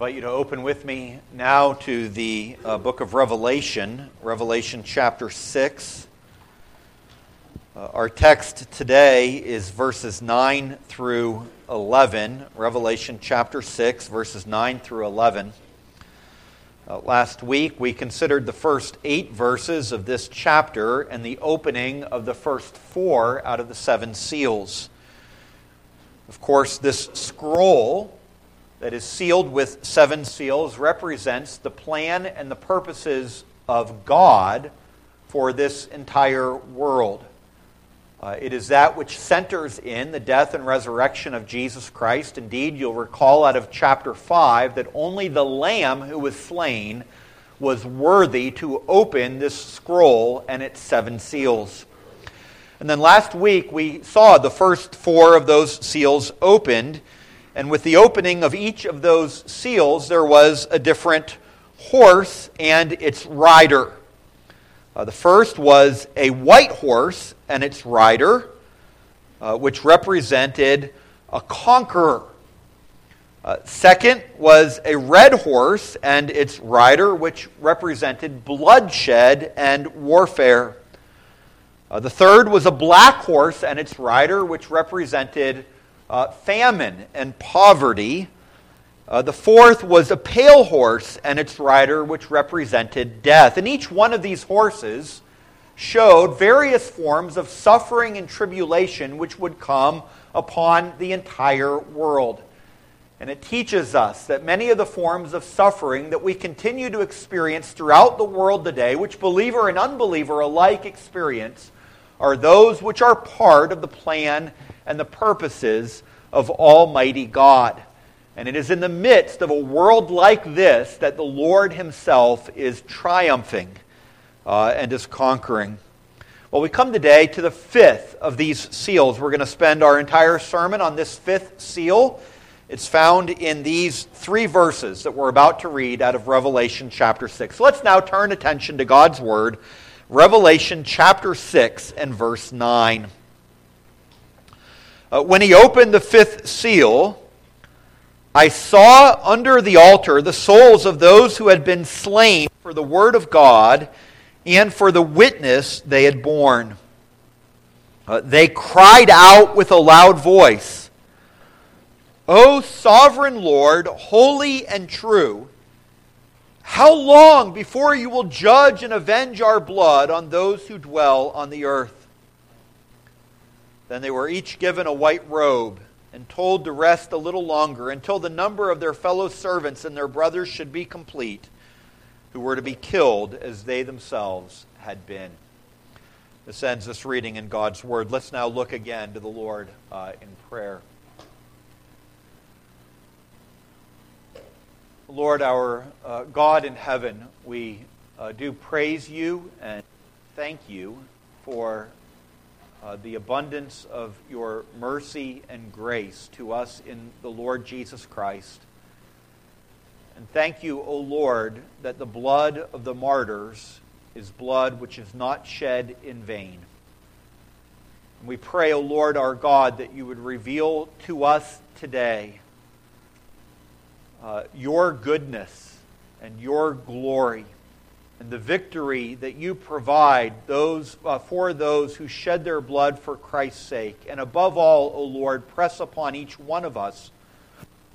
invite you to open with me now to the uh, book of Revelation, Revelation chapter 6. Uh, our text today is verses 9 through 11, Revelation chapter 6, verses 9 through 11. Uh, last week, we considered the first eight verses of this chapter and the opening of the first four out of the seven seals. Of course, this scroll that is sealed with seven seals represents the plan and the purposes of God for this entire world. Uh, it is that which centers in the death and resurrection of Jesus Christ. Indeed, you'll recall out of chapter 5 that only the Lamb who was slain was worthy to open this scroll and its seven seals. And then last week we saw the first four of those seals opened. And with the opening of each of those seals, there was a different horse and its rider. Uh, the first was a white horse and its rider, uh, which represented a conqueror. Uh, second was a red horse and its rider, which represented bloodshed and warfare. Uh, the third was a black horse and its rider, which represented uh, famine and poverty. Uh, the fourth was a pale horse and its rider, which represented death. And each one of these horses showed various forms of suffering and tribulation which would come upon the entire world. And it teaches us that many of the forms of suffering that we continue to experience throughout the world today, which believer and unbeliever alike experience, are those which are part of the plan and the purposes of Almighty God. And it is in the midst of a world like this that the Lord Himself is triumphing uh, and is conquering. Well, we come today to the fifth of these seals. We're going to spend our entire sermon on this fifth seal. It's found in these three verses that we're about to read out of Revelation chapter 6. So let's now turn attention to God's Word Revelation chapter 6 and verse 9. Uh, when he opened the fifth seal, I saw under the altar the souls of those who had been slain for the word of God and for the witness they had borne. Uh, they cried out with a loud voice, O sovereign Lord, holy and true how long before you will judge and avenge our blood on those who dwell on the earth? Then they were each given a white robe and told to rest a little longer until the number of their fellow servants and their brothers should be complete, who were to be killed as they themselves had been. This ends this reading in God's Word. Let's now look again to the Lord uh, in prayer. Lord, our uh, God in heaven, we uh, do praise you and thank you for uh, the abundance of your mercy and grace to us in the Lord Jesus Christ. And thank you, O Lord, that the blood of the martyrs is blood which is not shed in vain. And we pray, O Lord our God, that you would reveal to us today uh, your goodness and your glory and the victory that you provide those, uh, for those who shed their blood for Christ's sake. And above all, O Lord, press upon each one of us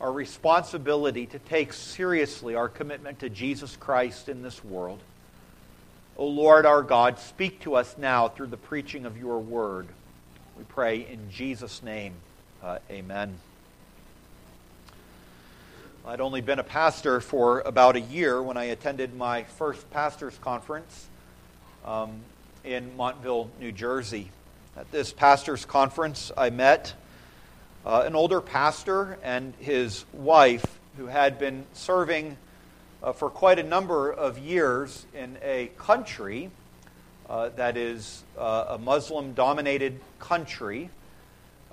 our responsibility to take seriously our commitment to Jesus Christ in this world. O Lord our God, speak to us now through the preaching of your word. We pray in Jesus' name. Uh, amen. I'd only been a pastor for about a year when I attended my first pastor's conference um, in Montville, New Jersey. At this pastor's conference, I met uh, an older pastor and his wife who had been serving uh, for quite a number of years in a country uh, that is uh, a Muslim dominated country.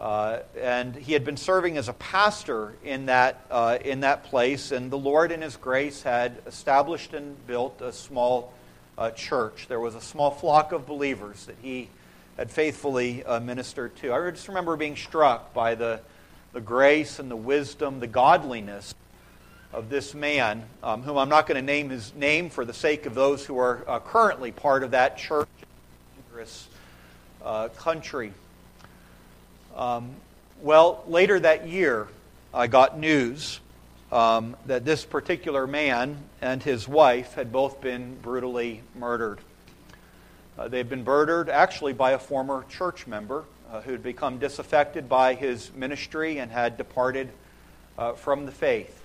Uh, and he had been serving as a pastor in that, uh, in that place, and the Lord, in His grace, had established and built a small uh, church. There was a small flock of believers that he had faithfully uh, ministered to. I just remember being struck by the, the grace and the wisdom, the godliness of this man, um, whom I'm not going to name his name for the sake of those who are uh, currently part of that church in this uh, country. Um, well, later that year, I got news um, that this particular man and his wife had both been brutally murdered. Uh, they'd been murdered actually by a former church member uh, who had become disaffected by his ministry and had departed uh, from the faith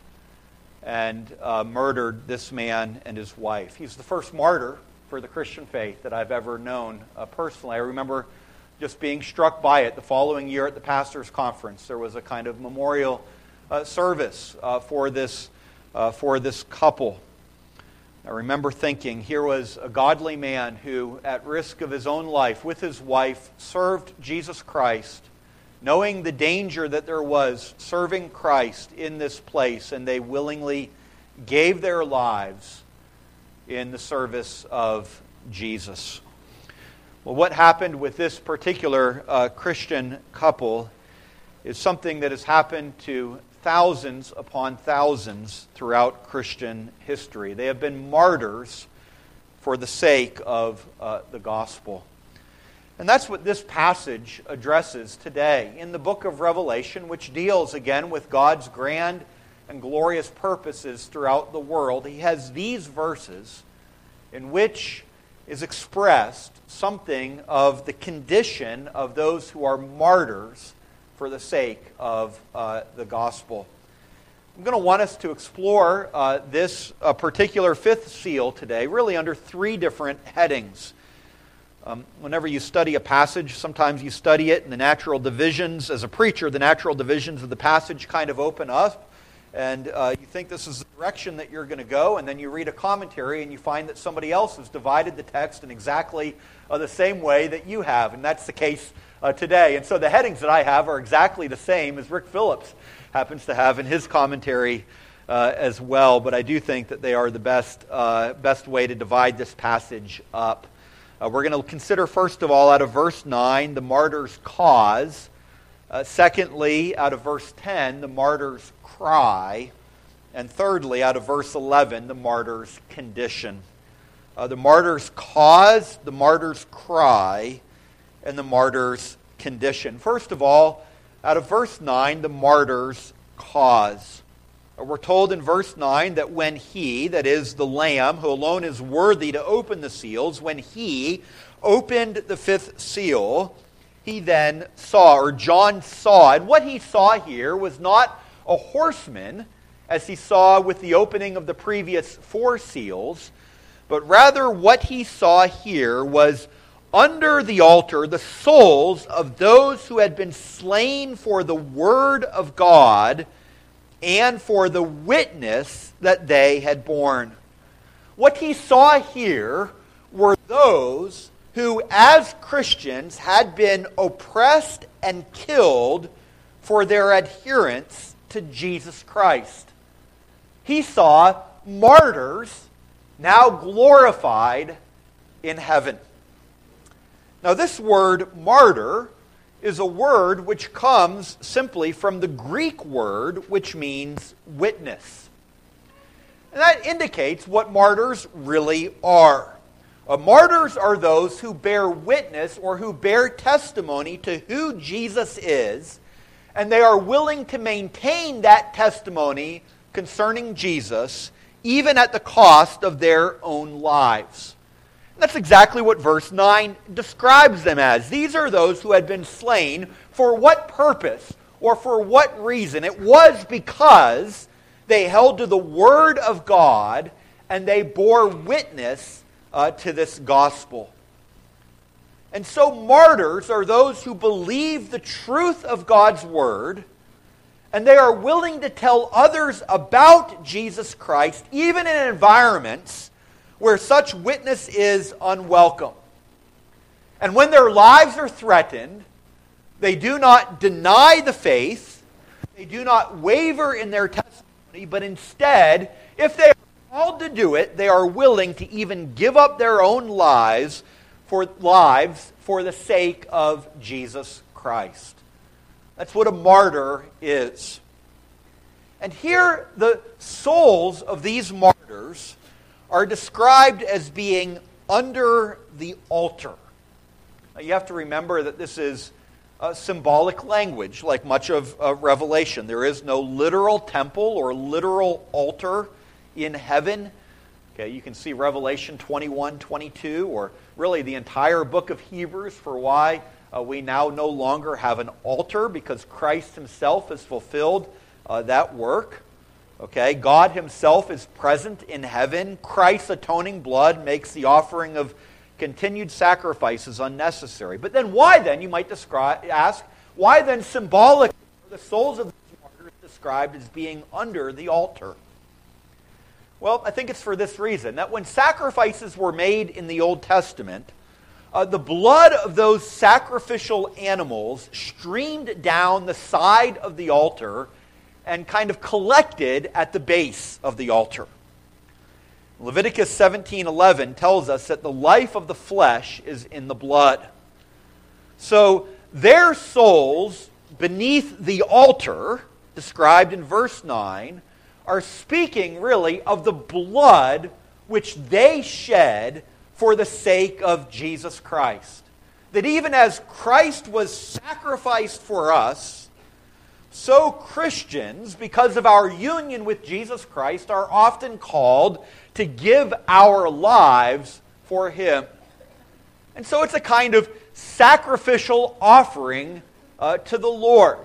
and uh, murdered this man and his wife. He's the first martyr for the Christian faith that I've ever known uh, personally. I remember just being struck by it the following year at the pastor's conference. There was a kind of memorial uh, service uh, for, this, uh, for this couple. I remember thinking here was a godly man who, at risk of his own life with his wife, served Jesus Christ knowing the danger that there was serving Christ in this place, and they willingly gave their lives in the service of Jesus. Well, what happened with this particular uh, Christian couple is something that has happened to thousands upon thousands throughout Christian history. They have been martyrs for the sake of uh, the gospel. And that's what this passage addresses today in the book of Revelation, which deals again with God's grand and glorious purposes throughout the world. He has these verses in which is expressed something of the condition of those who are martyrs for the sake of uh, the gospel. I'm going to want us to explore uh, this uh, particular fifth seal today, really under three different headings. Um, whenever you study a passage, sometimes you study it, and the natural divisions, as a preacher, the natural divisions of the passage kind of open up, and uh, you think this is the direction that you're going to go, and then you read a commentary and you find that somebody else has divided the text in exactly uh, the same way that you have, and that's the case uh, today. And so the headings that I have are exactly the same as Rick Phillips happens to have in his commentary. Uh, as well, but I do think that they are the best, uh, best way to divide this passage up. Uh, we're going to consider, first of all, out of verse 9, the martyr's cause. Secondly, out of verse 10, the martyr's cry. And thirdly, out of verse 11, the martyr's condition. Uh, the martyr's cause, the martyr's cry, and the martyr's condition. First of all, out of verse 9, the martyr's cause. We're told in verse 9 that when he, that is the Lamb, who alone is worthy to open the seals, when he opened the fifth seal, he then saw, or John saw, and what he saw here was not a horseman, as he saw with the opening of the previous four seals, but rather what he saw here was under the altar the souls of those who had been slain for the word of God and for the witness that they had borne. What he saw here were those who, as Christians, had been oppressed and killed for their adherence to Jesus Christ. He saw martyrs now glorified in heaven. Now, this word martyr is a word which comes simply from the Greek word which means witness. And that indicates what martyrs really are. Uh, martyrs are those who bear witness or who bear testimony to who Jesus is, and they are willing to maintain that testimony concerning Jesus even at the cost of their own lives. That's exactly what verse 9 describes them as. These are those who had been slain for what purpose or for what reason? It was because they held to the Word of God and they bore witness uh, to this gospel. And so, martyrs are those who believe the truth of God's Word and they are willing to tell others about Jesus Christ, even in environments where such witness is unwelcome. And when their lives are threatened, they do not deny the faith, they do not waver in their testimony, but instead, if they are called to do it, they are willing to even give up their own lives for lives for the sake of Jesus Christ. That's what a martyr is. And here, the souls of these martyrs are described as being under the altar. Now, you have to remember that this is a symbolic language, like much of Revelation. There is no literal temple or literal altar in heaven. Okay, you can see Revelation 21, 22, or really the entire book of Hebrews for why uh, we now no longer have an altar because Christ himself has fulfilled uh, that work. Okay, God himself is present in heaven. Christ's atoning blood makes the offering of continued sacrifices unnecessary. But then why then, you might describe, ask, why then symbolically are the souls of these martyrs described as being under the altar? Well, I think it's for this reason that when sacrifices were made in the Old Testament, uh, the blood of those sacrificial animals streamed down the side of the altar and kind of collected at the base of the altar. Leviticus 17:11 tells us that the life of the flesh is in the blood. So their souls beneath the altar described in verse 9 are speaking really of the blood which they shed for the sake of Jesus Christ. That even as Christ was sacrificed for us, so Christians, because of our union with Jesus Christ, are often called to give our lives for Him. And so it's a kind of sacrificial offering uh, to the Lord.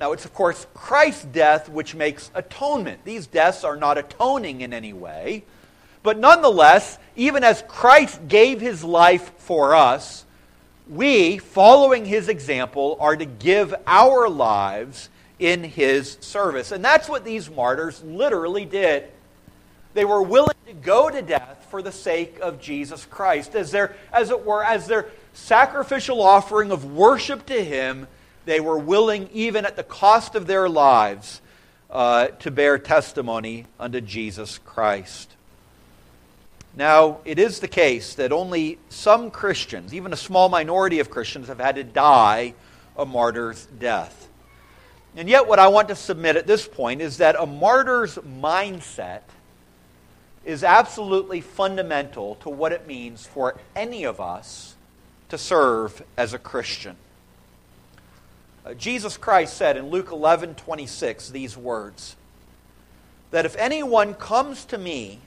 Now, it's of course Christ's death which makes atonement. These deaths are not atoning in any way. But nonetheless, even as Christ gave his life for us, we, following his example, are to give our lives in his service. And that's what these martyrs literally did. They were willing to go to death for the sake of Jesus Christ. As their, as it were, as their sacrificial offering of worship to him, they were willing, even at the cost of their lives, uh, to bear testimony unto Jesus Christ. Now, it is the case that only some Christians, even a small minority of Christians, have had to die a martyr's death. And yet, what I want to submit at this point is that a martyr's mindset is absolutely fundamental to what it means for any of us to serve as a Christian. Uh, Jesus Christ said in Luke 11 26 these words that if anyone comes to me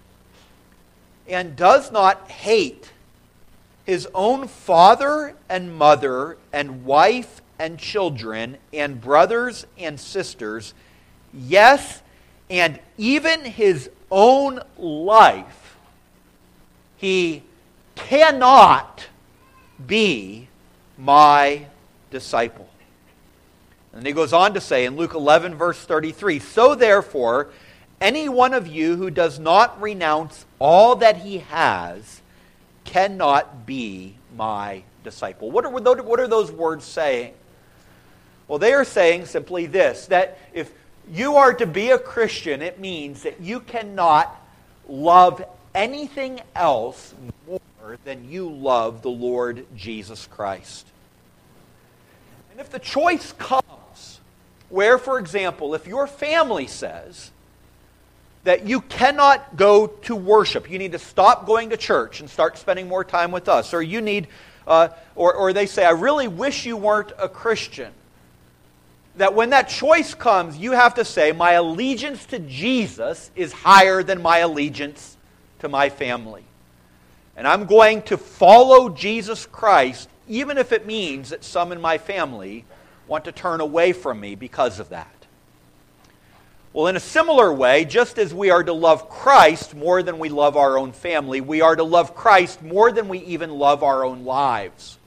and does not hate his own father and mother and wife and children and brothers and sisters, yes, and even his own life, he cannot be my disciple. And he goes on to say in Luke 11, verse 33 So therefore, any one of you who does not renounce all that he has cannot be my disciple. What are, what are those words saying? Well, they are saying simply this that if you are to be a Christian, it means that you cannot love anything else more than you love the Lord Jesus Christ. And if the choice comes where, for example, if your family says, that you cannot go to worship. You need to stop going to church and start spending more time with us. Or you need, uh, or, or they say, I really wish you weren't a Christian. That when that choice comes, you have to say, My allegiance to Jesus is higher than my allegiance to my family. And I'm going to follow Jesus Christ, even if it means that some in my family want to turn away from me because of that. Well, in a similar way, just as we are to love Christ more than we love our own family, we are to love Christ more than we even love our own lives.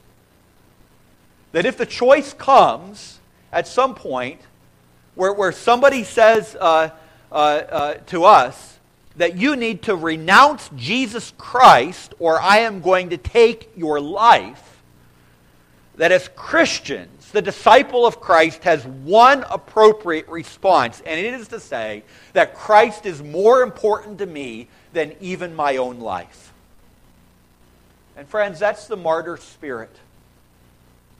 That if the choice comes at some point where, where somebody says uh, uh, uh, to us that you need to renounce Jesus Christ or I am going to take your life, that as Christians, the disciple of Christ has one appropriate response, and it is to say that Christ is more important to me than even my own life. And friends, that's the martyr spirit.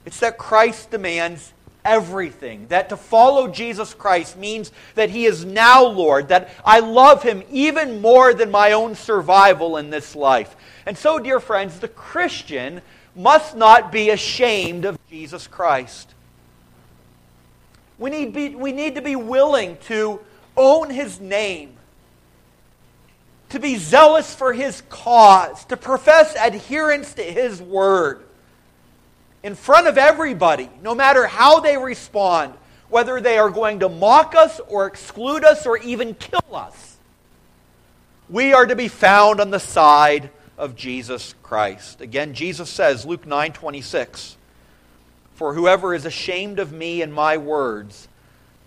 It's that Christ demands everything. That to follow Jesus Christ means that He is now Lord, that I love Him even more than my own survival in this life. And so, dear friends, the Christian must not be ashamed of Jesus Christ. We need, be, we need to be willing to own His name to be zealous for his cause, to profess adherence to his word in front of everybody, no matter how they respond, whether they are going to mock us or exclude us or even kill us. We are to be found on the side of Jesus Christ. Again, Jesus says, Luke 9 26, For whoever is ashamed of me and my words,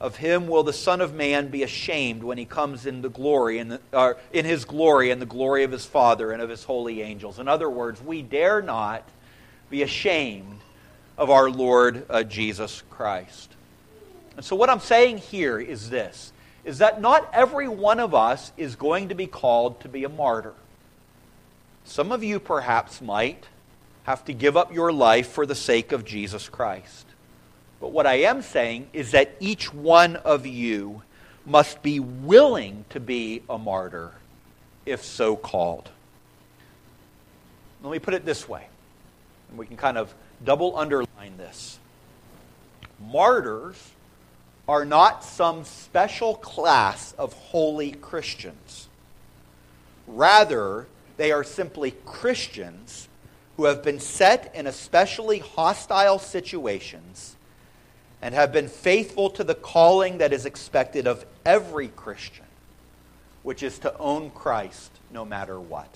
of him will the Son of Man be ashamed when he comes in the glory in, the, uh, in his glory and the glory of his Father and of his holy angels. In other words, we dare not be ashamed of our Lord uh, Jesus Christ. And so what I'm saying here is this is that not every one of us is going to be called to be a martyr. Some of you perhaps might have to give up your life for the sake of Jesus Christ. But what I am saying is that each one of you must be willing to be a martyr, if so called. Let me put it this way, and we can kind of double underline this. Martyrs are not some special class of holy Christians. Rather, they are simply Christians who have been set in especially hostile situations and have been faithful to the calling that is expected of every Christian, which is to own Christ no matter what.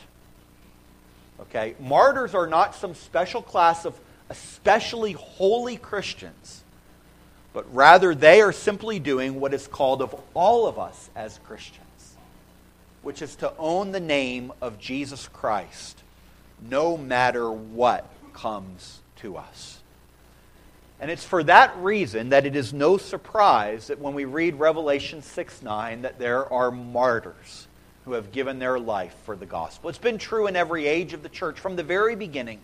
Okay? Martyrs are not some special class of especially holy Christians, but rather they are simply doing what is called of all of us as Christians, which is to own the name of Jesus Christ no matter what comes to us. And it's for that reason that it is no surprise that when we read Revelation 6 9, that there are martyrs who have given their life for the gospel. It's been true in every age of the church from the very beginning.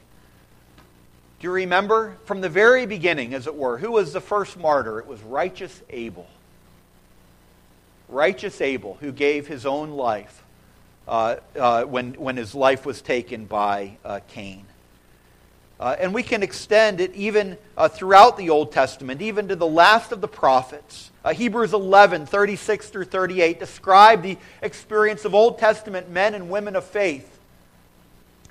Do you remember? From the very beginning, as it were, who was the first martyr? It was righteous Abel. Righteous Abel, who gave his own life uh, uh, when, when his life was taken by uh, Cain. Uh, and we can extend it even uh, throughout the Old Testament, even to the last of the prophets. Uh, Hebrews 11, 36 through 38 describe the experience of Old Testament men and women of faith.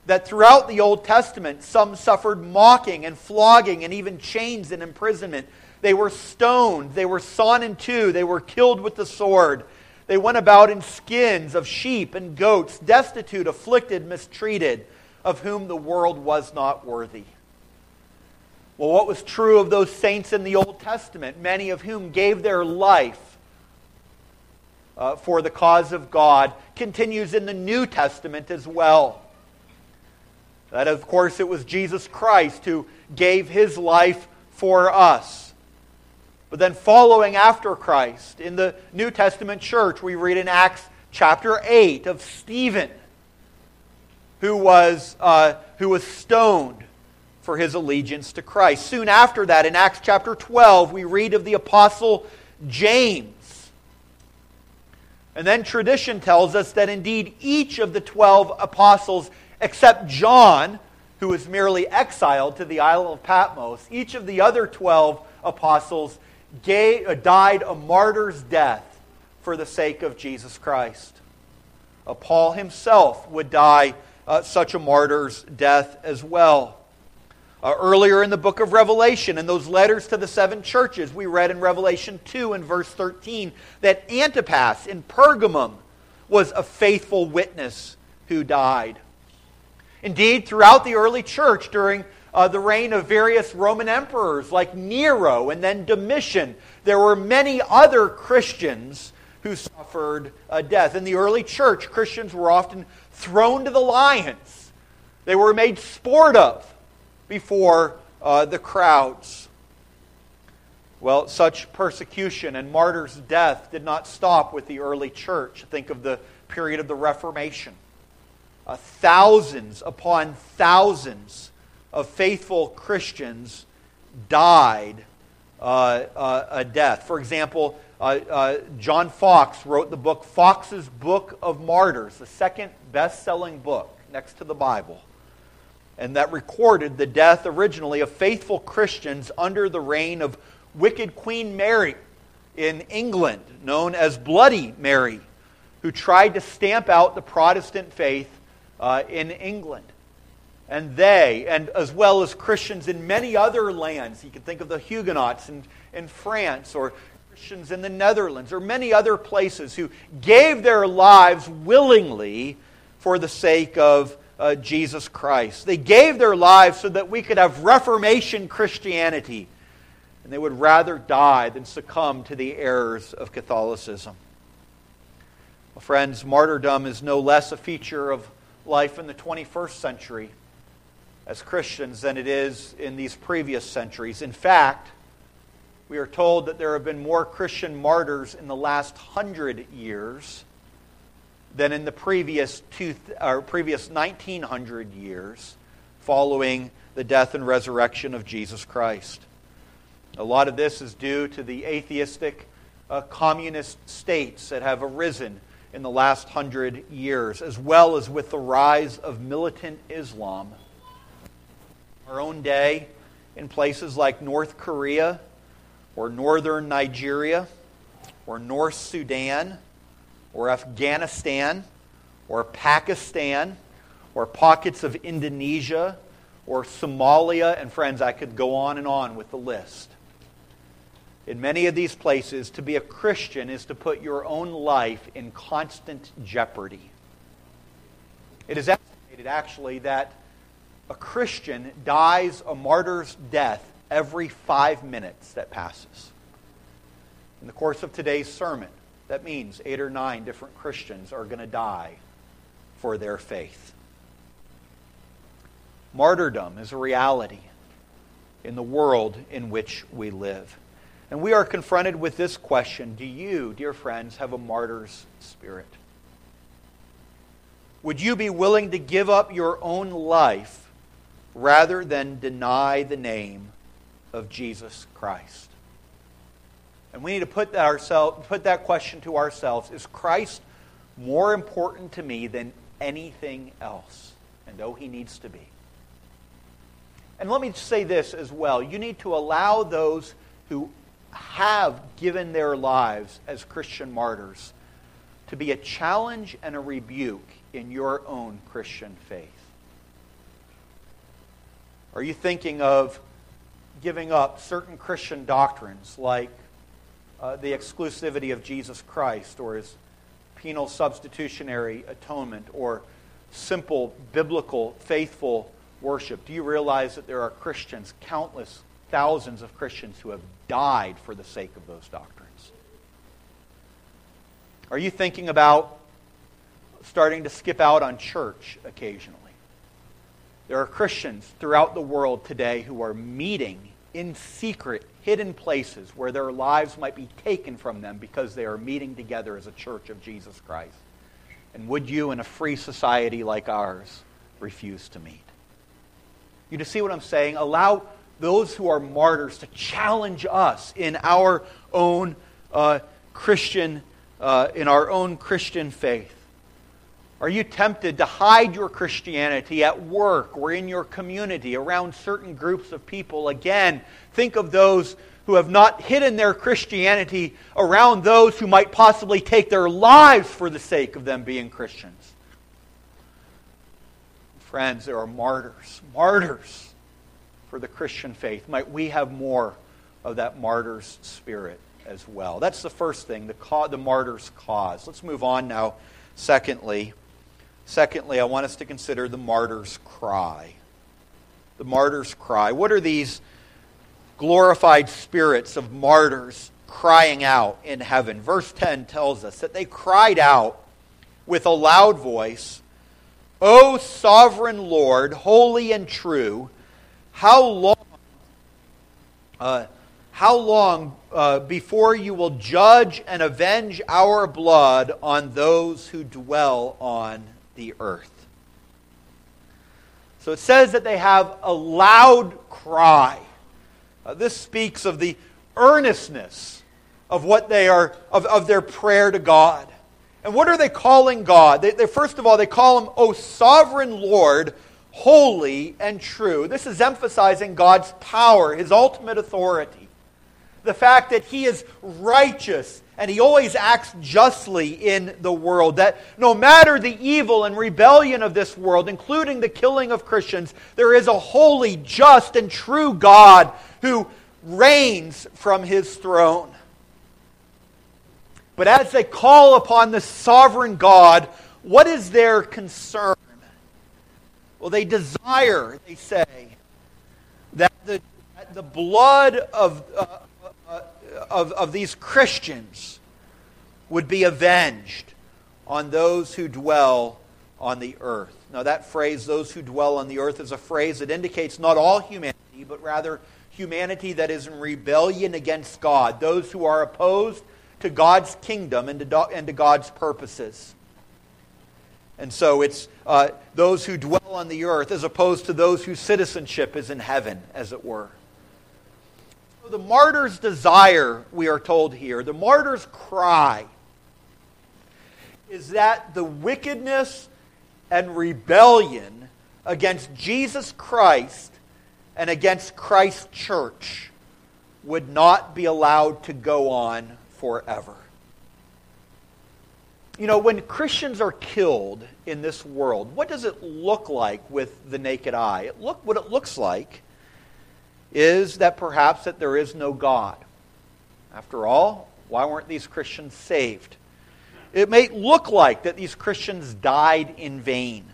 That throughout the Old Testament, some suffered mocking and flogging and even chains and imprisonment. They were stoned, they were sawn in two, they were killed with the sword. They went about in skins of sheep and goats, destitute, afflicted, mistreated of whom the world was not worthy. Well, what was true of those saints in the Old Testament, many of whom gave their life uh, for the cause of God, continues in the New Testament as well. That, of course, it was Jesus Christ who gave his life for us. But then, following after Christ, in the New Testament church, we read in Acts chapter 8 of Stephen who was, uh, who was stoned for his allegiance to Christ. Soon after that, in Acts chapter 12, we read of the apostle James. And then tradition tells us that indeed each of the 12 apostles, except John, who was merely exiled to the island of Patmos, each of the other 12 apostles gave, uh, died a martyr's death for the sake of Jesus Christ. Uh, Paul himself would die uh, such a martyr's death as well. Uh, earlier in the book of Revelation, in those letters to the seven churches, we read in Revelation 2 and verse 13 that Antipas in Pergamum was a faithful witness who died. Indeed, throughout the early church, during uh, the reign of various Roman emperors like Nero and then Domitian, there were many other Christians who suffered uh, death. In the early church, Christians were often thrown to the lions. They were made sport of before uh, the crowds. Well, such persecution and martyrs' death did not stop with the early church. Think of the period of the Reformation. Uh, thousands upon thousands of faithful Christians died uh, uh, a death. For example, uh, uh, John Foxe wrote the book Foxe's Book of Martyrs, the second best selling book next to the Bible. And that recorded the death originally of faithful Christians under the reign of wicked Queen Mary in England, known as Bloody Mary, who tried to stamp out the Protestant faith uh, in England. And they, and as well as Christians in many other lands, you can think of the Huguenots in, in France or Christians in the Netherlands or many other places who gave their lives willingly for the sake of uh, Jesus Christ. They gave their lives so that we could have Reformation Christianity, and they would rather die than succumb to the errors of Catholicism. Well, friends, martyrdom is no less a feature of life in the 21st century as Christians than it is in these previous centuries. In fact, we are told that there have been more Christian martyrs in the last hundred years than in the previous, two, or previous 1900 years following the death and resurrection of Jesus Christ. A lot of this is due to the atheistic uh, communist states that have arisen in the last hundred years, as well as with the rise of militant Islam. Our own day, in places like North Korea, or northern Nigeria or North Sudan or Afghanistan or Pakistan or pockets of Indonesia or Somalia. And friends, I could go on and on with the list. In many of these places, to be a Christian is to put your own life in constant jeopardy. It is estimated, actually, that a Christian dies a martyr's death every five minutes that passes. In the course of today's sermon, that means eight or nine different Christians are going to die for their faith. Martyrdom is a reality in the world in which we live. And we are confronted with this question Do you, dear friends, have a martyr's spirit? Would you be willing to give up your own life rather than deny the name of Jesus Christ. And we need to put that, ourselves, put that question to ourselves Is Christ more important to me than anything else? And oh, he needs to be. And let me say this as well. You need to allow those who have given their lives as Christian martyrs to be a challenge and a rebuke in your own Christian faith. Are you thinking of giving up certain Christian doctrines like uh, the exclusivity of Jesus Christ or his penal substitutionary atonement or simple biblical faithful worship. Do you realize that there are Christians, countless thousands of Christians, who have died for the sake of those doctrines? Are you thinking about starting to skip out on church occasionally? There are Christians throughout the world today who are meeting in secret, hidden places where their lives might be taken from them because they are meeting together as a church of Jesus Christ. And would you, in a free society like ours, refuse to meet? You to see what I'm saying? Allow those who are martyrs to challenge us in our own uh, Christian, uh, in our own Christian faith. Are you tempted to hide your Christianity at work or in your community around certain groups of people? Again, think of those who have not hidden their Christianity around those who might possibly take their lives for the sake of them being Christians. Friends, there are martyrs, martyrs for the Christian faith. Might we have more of that martyr's spirit as well? That's the first thing, the, ca- the martyr's cause. Let's move on now. Secondly, Secondly, I want us to consider the martyr's cry. The martyr's cry. What are these glorified spirits of martyrs crying out in heaven? Verse 10 tells us that they cried out with a loud voice, O sovereign Lord, holy and true, how long, uh, how long uh, before you will judge and avenge our blood on those who dwell on the earth. So it says that they have a loud cry. Uh, this speaks of the earnestness of what they are, of, of their prayer to God. And what are they calling God? They, they, first of all, they call him, O sovereign Lord, holy and true. This is emphasizing God's power, his ultimate authority. The fact that he is righteous and he always acts justly in the world. That no matter the evil and rebellion of this world, including the killing of Christians, there is a holy, just, and true God who reigns from his throne. But as they call upon the sovereign God, what is their concern? Well, they desire, they say, that the, that the blood of, uh, of, of these Christians would be avenged on those who dwell on the earth. Now, that phrase, those who dwell on the earth, is a phrase that indicates not all humanity, but rather humanity that is in rebellion against God, those who are opposed to God's kingdom and to, and to God's purposes. And so it's uh, those who dwell on the earth as opposed to those whose citizenship is in heaven, as it were. The martyr's desire, we are told here, the martyr's cry, is that the wickedness and rebellion against Jesus Christ and against Christ's church would not be allowed to go on forever. You know, when Christians are killed in this world, what does it look like with the naked eye? It look, what it looks like is that perhaps that there is no God. After all, why weren't these Christians saved? It may look like that these Christians died in vain.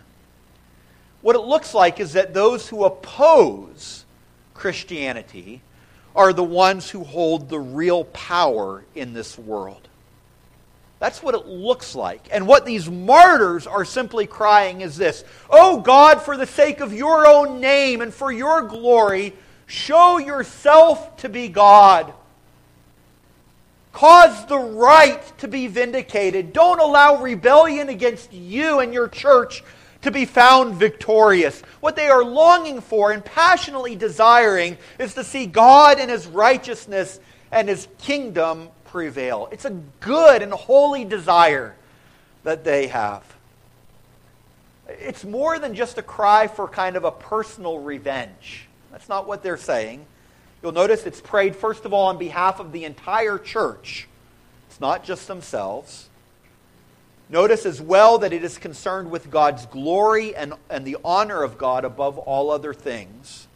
What it looks like is that those who oppose Christianity are the ones who hold the real power in this world. That's what it looks like. And what these martyrs are simply crying is this Oh God, for the sake of your own name and for your glory, show yourself to be God. Cause the right to be vindicated. Don't allow rebellion against you and your church to be found victorious. What they are longing for and passionately desiring is to see God and His righteousness and His kingdom prevail. It's a good and holy desire that they have. It's more than just a cry for kind of a personal revenge. That's not what they're saying. You'll notice it's prayed, first of all, on behalf of the entire church. It's not just themselves. Notice as well that it is concerned with God's glory and, and the honor of God above all other things.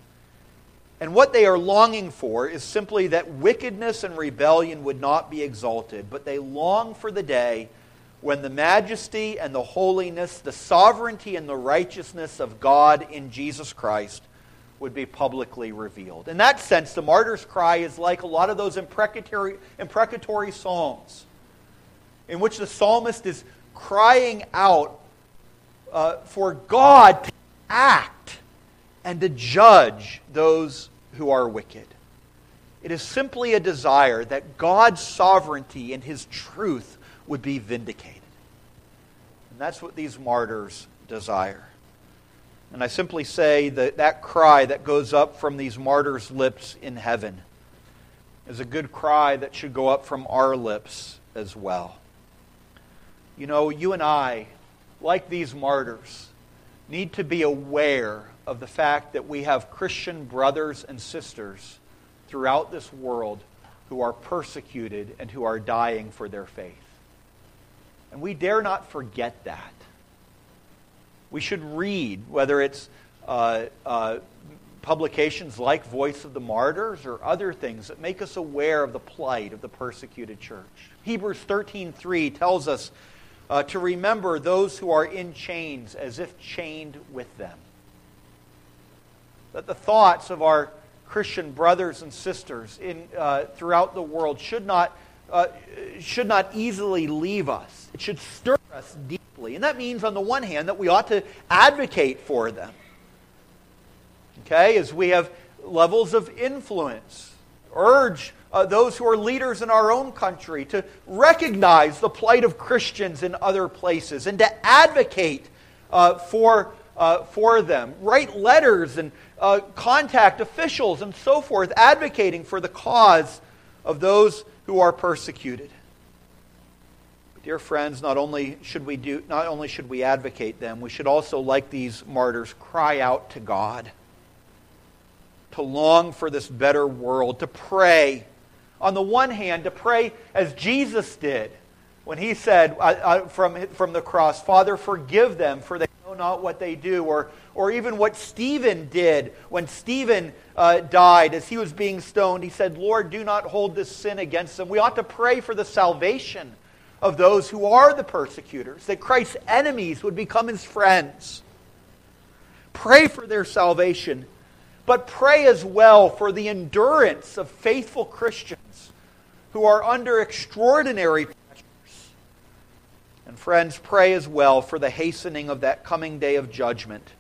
And what they are longing for is simply that wickedness and rebellion would not be exalted, but they long for the day when the majesty and the holiness, the sovereignty and the righteousness of God in Jesus Christ would be publicly revealed. In that sense, the martyr's cry is like a lot of those imprecatory, imprecatory psalms in which the psalmist is crying out uh, for God to act and to judge those who are wicked. It is simply a desire that God's sovereignty and his truth would be vindicated. And that's what these martyrs desire. And I simply say that that cry that goes up from these martyrs' lips in heaven is a good cry that should go up from our lips as well. You know, you and I, like these martyrs, need to be aware of the fact that we have Christian brothers and sisters throughout this world who are persecuted and who are dying for their faith. And we dare not forget that. We should read, whether it's uh, uh, publications like Voice of the Martyrs or other things that make us aware of the plight of the persecuted church. Hebrews 13:3 tells us uh, to remember those who are in chains as if chained with them. That the thoughts of our Christian brothers and sisters in, uh, throughout the world should not, uh, should not easily leave us. It should stir us deeply. And that means, on the one hand, that we ought to advocate for them. Okay? As we have levels of influence, urge uh, those who are leaders in our own country to recognize the plight of Christians in other places and to advocate uh, for, uh, for them. Write letters and uh, contact officials and so forth, advocating for the cause of those who are persecuted. Dear friends, not only should we do not only should we advocate them, we should also like these martyrs cry out to God. To long for this better world, to pray. On the one hand, to pray as Jesus did when he said uh, uh, from, from the cross, Father, forgive them, for they know not what they do. Or, or even what Stephen did when Stephen uh, died as he was being stoned. He said, Lord, do not hold this sin against them. We ought to pray for the salvation of those who are the persecutors, that Christ's enemies would become his friends. Pray for their salvation, but pray as well for the endurance of faithful Christians who are under extraordinary pressures. And friends, pray as well for the hastening of that coming day of judgment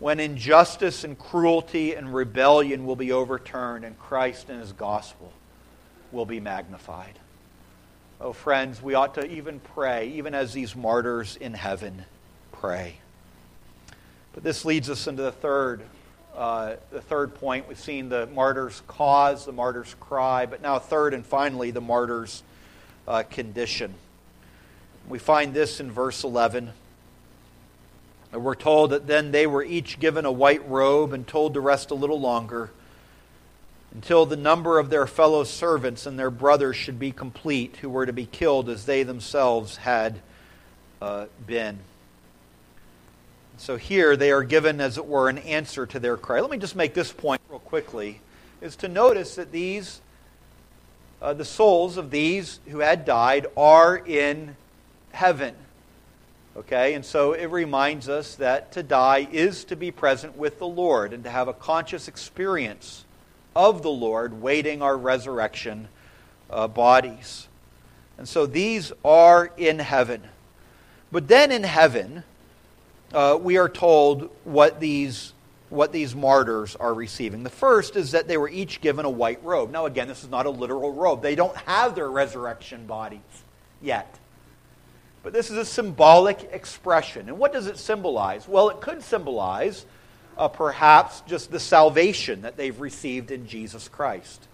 when injustice and cruelty and rebellion will be overturned and Christ and his gospel will be magnified. Oh, friends, we ought to even pray, even as these martyrs in heaven pray. But this leads us into the third, uh, the third point. We've seen the martyr's cause, the martyr's cry, but now third and finally, the martyr's uh, condition. We find this in verse 11. We're told that then they were each given a white robe and told to rest a little longer until the number of their fellow servants and their brothers should be complete, who were to be killed as they themselves had uh, been. So here they are given, as it were, an answer to their cry. Let me just make this point real quickly: is to notice that these, uh, the souls of these who had died, are in heaven. Okay, and so it reminds us that to die is to be present with the Lord and to have a conscious experience of the Lord, waiting our resurrection uh, bodies. And so these are in heaven. But then in heaven, uh, we are told what these, what these martyrs are receiving. The first is that they were each given a white robe. Now, again, this is not a literal robe, they don't have their resurrection bodies yet. But this is a symbolic expression. And what does it symbolize? Well, it could symbolize uh, perhaps just the salvation that they've received in Jesus Christ.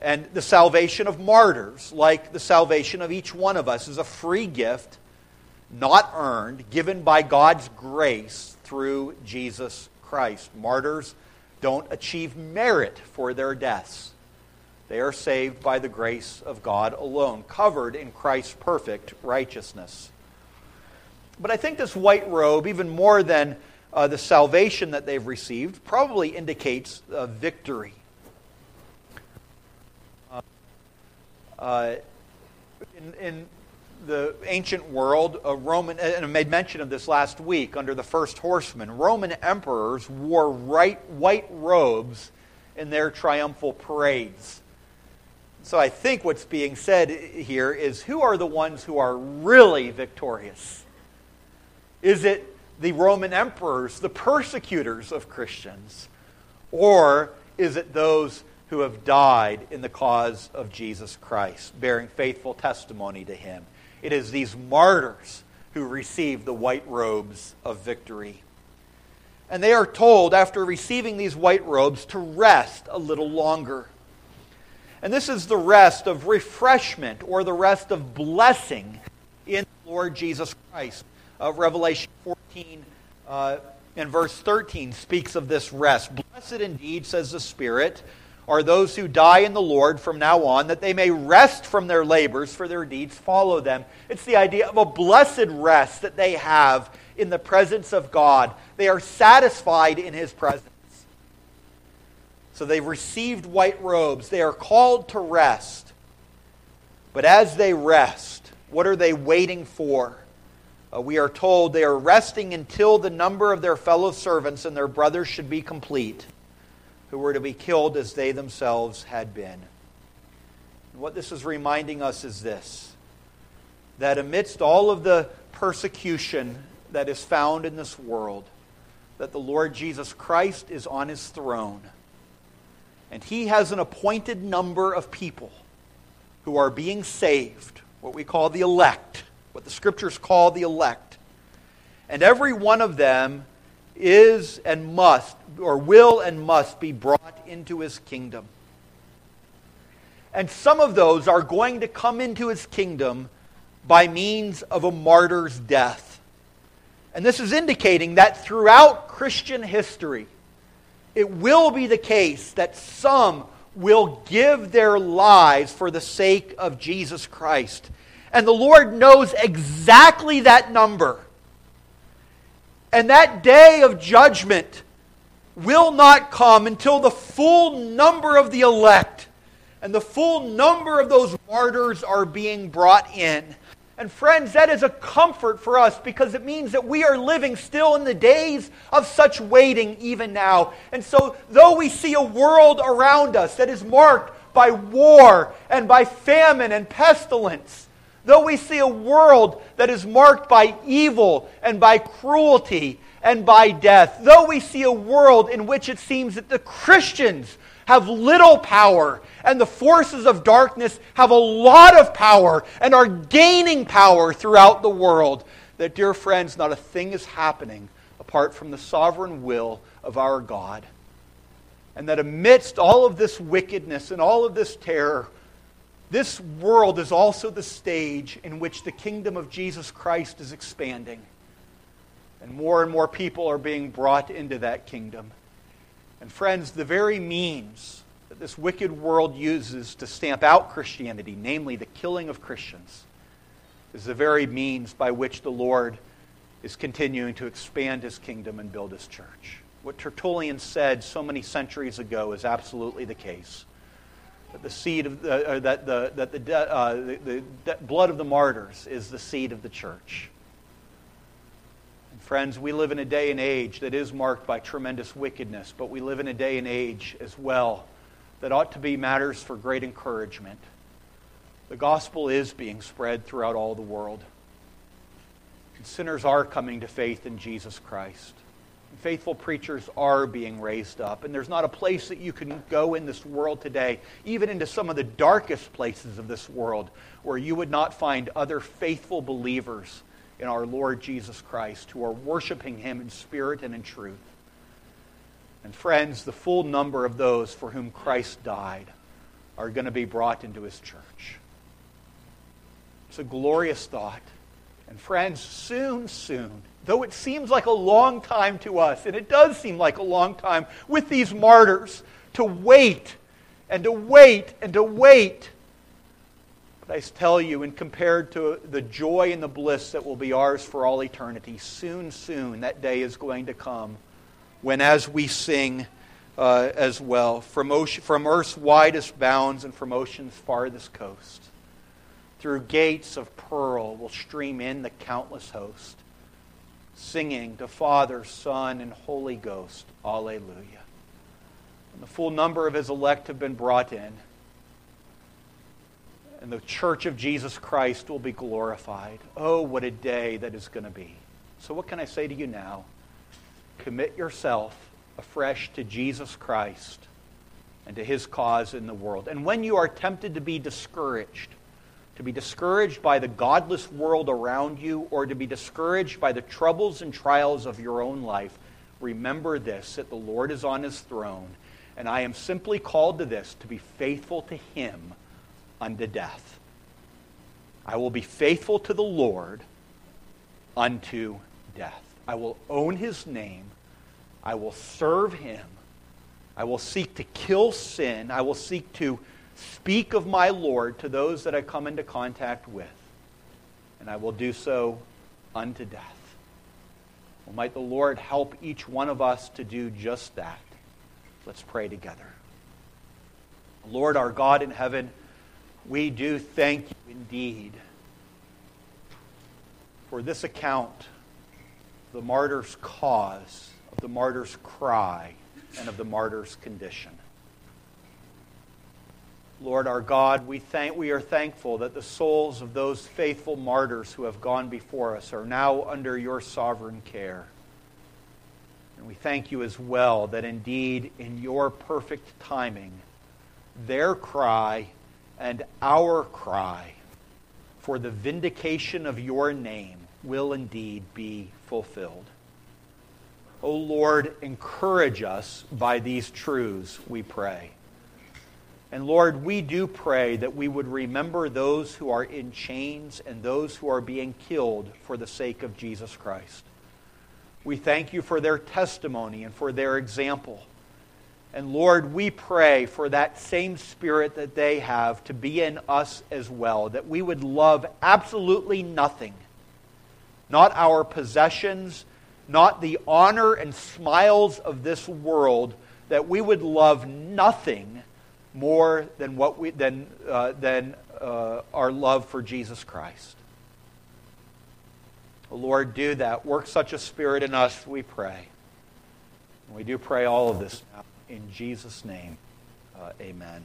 And the salvation of martyrs, like the salvation of each one of us, is a free gift, not earned, given by God's grace through Jesus Christ. Martyrs don't achieve merit for their deaths. They are saved by the grace of God alone, covered in Christ's perfect righteousness. But I think this white robe, even more than uh, the salvation that they've received probably indicates uh, victory. Uh, uh, in, in, the ancient world, a Roman, and I made mention of this last week under the first horseman, Roman emperors wore right, white robes in their triumphal parades. So I think what's being said here is who are the ones who are really victorious? Is it the Roman emperors, the persecutors of Christians? Or is it those who have died in the cause of Jesus Christ, bearing faithful testimony to him? It is these martyrs who receive the white robes of victory. And they are told, after receiving these white robes, to rest a little longer. And this is the rest of refreshment or the rest of blessing in the Lord Jesus Christ. Uh, Revelation 14 uh, and verse 13 speaks of this rest. Blessed indeed, says the Spirit, are those who die in the Lord from now on, that they may rest from their labors, for their deeds follow them. It's the idea of a blessed rest that they have in the presence of God. They are satisfied in His presence. So they've received white robes. They are called to rest. But as they rest, what are they waiting for? Uh, we are told they are resting until the number of their fellow servants and their brothers should be complete, who were to be killed as they themselves had been. And what this is reminding us is this that amidst all of the persecution that is found in this world, that the Lord Jesus Christ is on his throne. And he has an appointed number of people who are being saved, what we call the elect what the scriptures call the elect. And every one of them is and must, or will and must be brought into his kingdom. And some of those are going to come into his kingdom by means of a martyr's death. And this is indicating that throughout Christian history, it will be the case that some will give their lives for the sake of Jesus Christ. And the Lord knows exactly that number. And that day of judgment will not come until the full number of the elect and the full number of those martyrs are being brought in. And friends, that is a comfort for us because it means that we are living still in the days of such waiting even now. And so, though we see a world around us that is marked by war and by famine and pestilence, though we see a world that is marked by evil and by cruelty and by death, though we see a world in which it seems that the Christians have little power, and the forces of darkness have a lot of power and are gaining power throughout the world. That, dear friends, not a thing is happening apart from the sovereign will of our God. And that amidst all of this wickedness and all of this terror, this world is also the stage in which the kingdom of Jesus Christ is expanding. And more and more people are being brought into that kingdom. And friends, the very means that this wicked world uses to stamp out Christianity, namely the killing of Christians, is the very means by which the Lord is continuing to expand his kingdom and build his church. What Tertullian said so many centuries ago is absolutely the case. That the seed of the, uh, that the, that the, uh, the, the blood of the martyrs is the seed of the church. Friends, we live in a day and age that is marked by tremendous wickedness, but we live in a day and age as well that ought to be matters for great encouragement. The gospel is being spread throughout all the world. And sinners are coming to faith in Jesus Christ. Faithful preachers are being raised up. And there's not a place that you can go in this world today, even into some of the darkest places of this world, where you would not find other faithful believers in our Lord Jesus Christ who are worshiping Him in spirit and in truth. And friends, the full number of those for whom Christ died are going to be brought into His church. It's a glorious thought. And friends, soon, soon, though it seems like a long time to us, and it does seem like a long time with these martyrs, to wait and to wait and to wait. But I tell you, and compared to the joy and the bliss that will be ours for all eternity, soon, soon that day is going to come when, as we sing uh, as well, from, ocean, from earth's widest bounds and from ocean's farthest coast, through gates of pearl will stream in the countless host, singing to Father, Son, and Holy Ghost, Alleluia. And the full number of his elect have been brought in and the church of Jesus Christ will be glorified. Oh, what a day that is going to be. So, what can I say to you now? Commit yourself afresh to Jesus Christ and to his cause in the world. And when you are tempted to be discouraged, to be discouraged by the godless world around you, or to be discouraged by the troubles and trials of your own life, remember this that the Lord is on his throne, and I am simply called to this to be faithful to him unto death. I will be faithful to the Lord unto death. I will own his name. I will serve him. I will seek to kill sin. I will seek to speak of my Lord to those that I come into contact with. And I will do so unto death. Well, might the Lord help each one of us to do just that. Let's pray together. Lord our God in heaven, we do thank you indeed for this account the martyr's cause, of the martyr's cry, and of the martyr's condition. Lord our God, we, thank, we are thankful that the souls of those faithful martyrs who have gone before us are now under your sovereign care. And we thank you as well that indeed, in your perfect timing, their cry and our cry for the vindication of your name will indeed be fulfilled. O Lord, encourage us by these truths, we pray. And Lord, we do pray that we would remember those who are in chains and those who are being killed for the sake of Jesus Christ. We thank you for their testimony and for their example. And Lord, we pray for that same spirit that they have to be in us as well, that we would love absolutely nothing, not our possessions, not the honor and smiles of this world, that we would love nothing more than, what we, than, uh, than uh, our love for Jesus Christ. Lord, do that. Work such a spirit in us, we pray. we do pray all of this now. In Jesus' name, uh, amen.